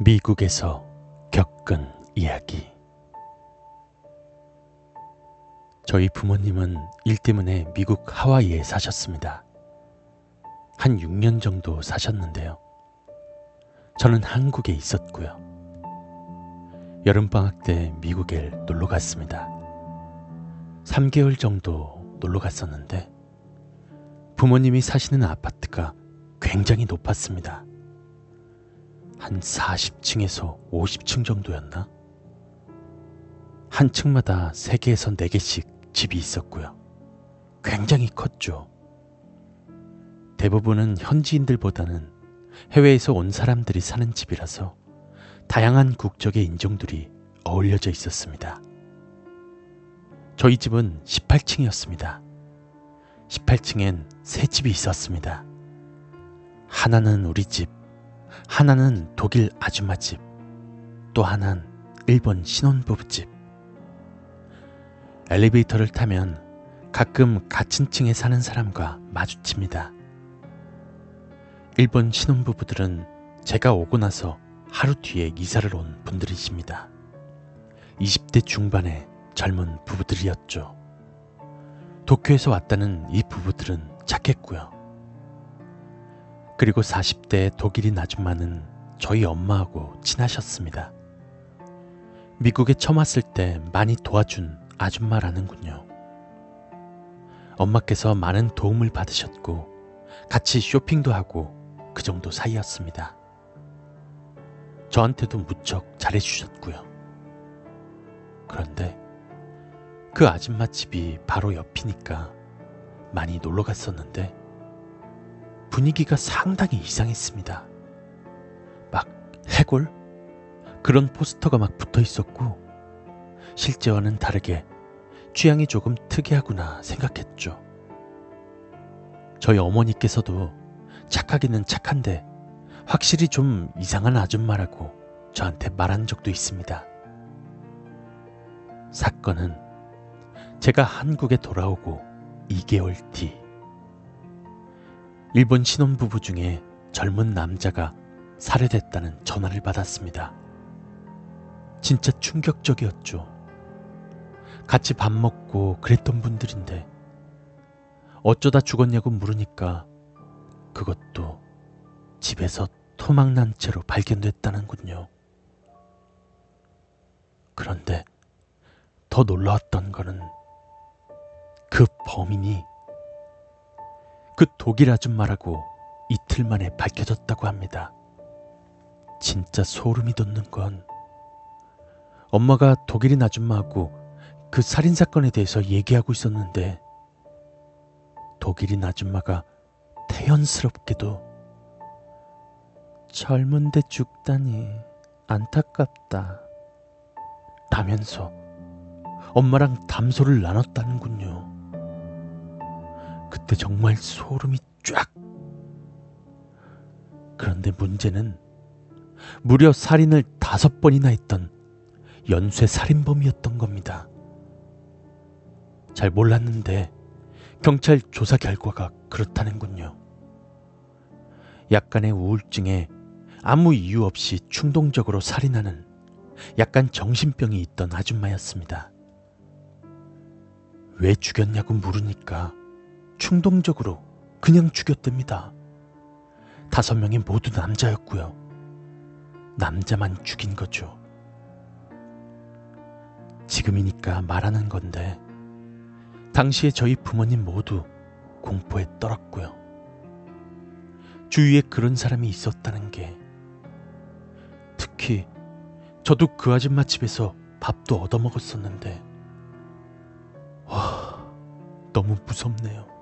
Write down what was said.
미국에서 겪은 이야기. 저희 부모님은 일 때문에 미국 하와이에 사셨습니다. 한 6년 정도 사셨는데요. 저는 한국에 있었고요. 여름방학 때 미국에 놀러 갔습니다. 3개월 정도 놀러 갔었는데 부모님이 사시는 아파트가 굉장히 높았습니다. 한 40층에서 50층 정도였나? 한 층마다 3개에서 4개씩 집이 있었고요. 굉장히 컸죠. 대부분은 현지인들보다는 해외에서 온 사람들이 사는 집이라서 다양한 국적의 인종들이 어울려져 있었습니다. 저희 집은 18층이었습니다. 18층엔 세 집이 있었습니다. 하나는 우리 집, 하나는 독일 아줌마 집, 또 하나는 일본 신혼부부 집. 엘리베이터를 타면 가끔 같은 층에 사는 사람과 마주칩니다. 일본 신혼부부들은 제가 오고 나서 하루 뒤에 이사를 온 분들이십니다. 20대 중반의 젊은 부부들이었죠. 도쿄에서 왔다는 이 부부들은 착했고요. 그리고 40대 독일인 아줌마는 저희 엄마하고 친하셨습니다. 미국에 처음 왔을 때 많이 도와준 아줌마라는군요. 엄마께서 많은 도움을 받으셨고 같이 쇼핑도 하고 그 정도 사이였습니다. 저한테도 무척 잘해주셨고요. 그런데 그 아줌마 집이 바로 옆이니까 많이 놀러 갔었는데 분위기가 상당히 이상했습니다. 막 해골? 그런 포스터가 막 붙어 있었고 실제와는 다르게 취향이 조금 특이하구나 생각했죠. 저희 어머니께서도 착하기는 착한데 확실히 좀 이상한 아줌마라고 저한테 말한 적도 있습니다. 사건은 제가 한국에 돌아오고 2개월 뒤 일본 신혼부부 중에 젊은 남자가 살해됐다는 전화를 받았습니다. 진짜 충격적이었죠. 같이 밥 먹고 그랬던 분들인데 어쩌다 죽었냐고 물으니까 그것도 집에서 토막난 채로 발견됐다는군요. 그런데 더 놀라웠던 거는 그 범인이 그 독일 아줌마라고 이틀 만에 밝혀졌다고 합니다. 진짜 소름이 돋는 건 엄마가 독일인 아줌마하고 그 살인사건에 대해서 얘기하고 있었는데 독일인 아줌마가 태연스럽게도 젊은데 죽다니 안타깝다 라면서 엄마랑 담소를 나눴다는군요. 그때 정말 소름이 쫙. 그런데 문제는 무려 살인을 다섯 번이나 했던 연쇄 살인범이었던 겁니다. 잘 몰랐는데 경찰 조사 결과가 그렇다는군요. 약간의 우울증에 아무 이유 없이 충동적으로 살인하는 약간 정신병이 있던 아줌마였습니다. 왜 죽였냐고 물으니까 충동적으로 그냥 죽였답니다. 다섯 명이 모두 남자였고요. 남자만 죽인 거죠. 지금이니까 말하는 건데, 당시에 저희 부모님 모두 공포에 떨었고요. 주위에 그런 사람이 있었다는 게, 특히 저도 그 아줌마 집에서 밥도 얻어먹었었는데, 와, 너무 무섭네요.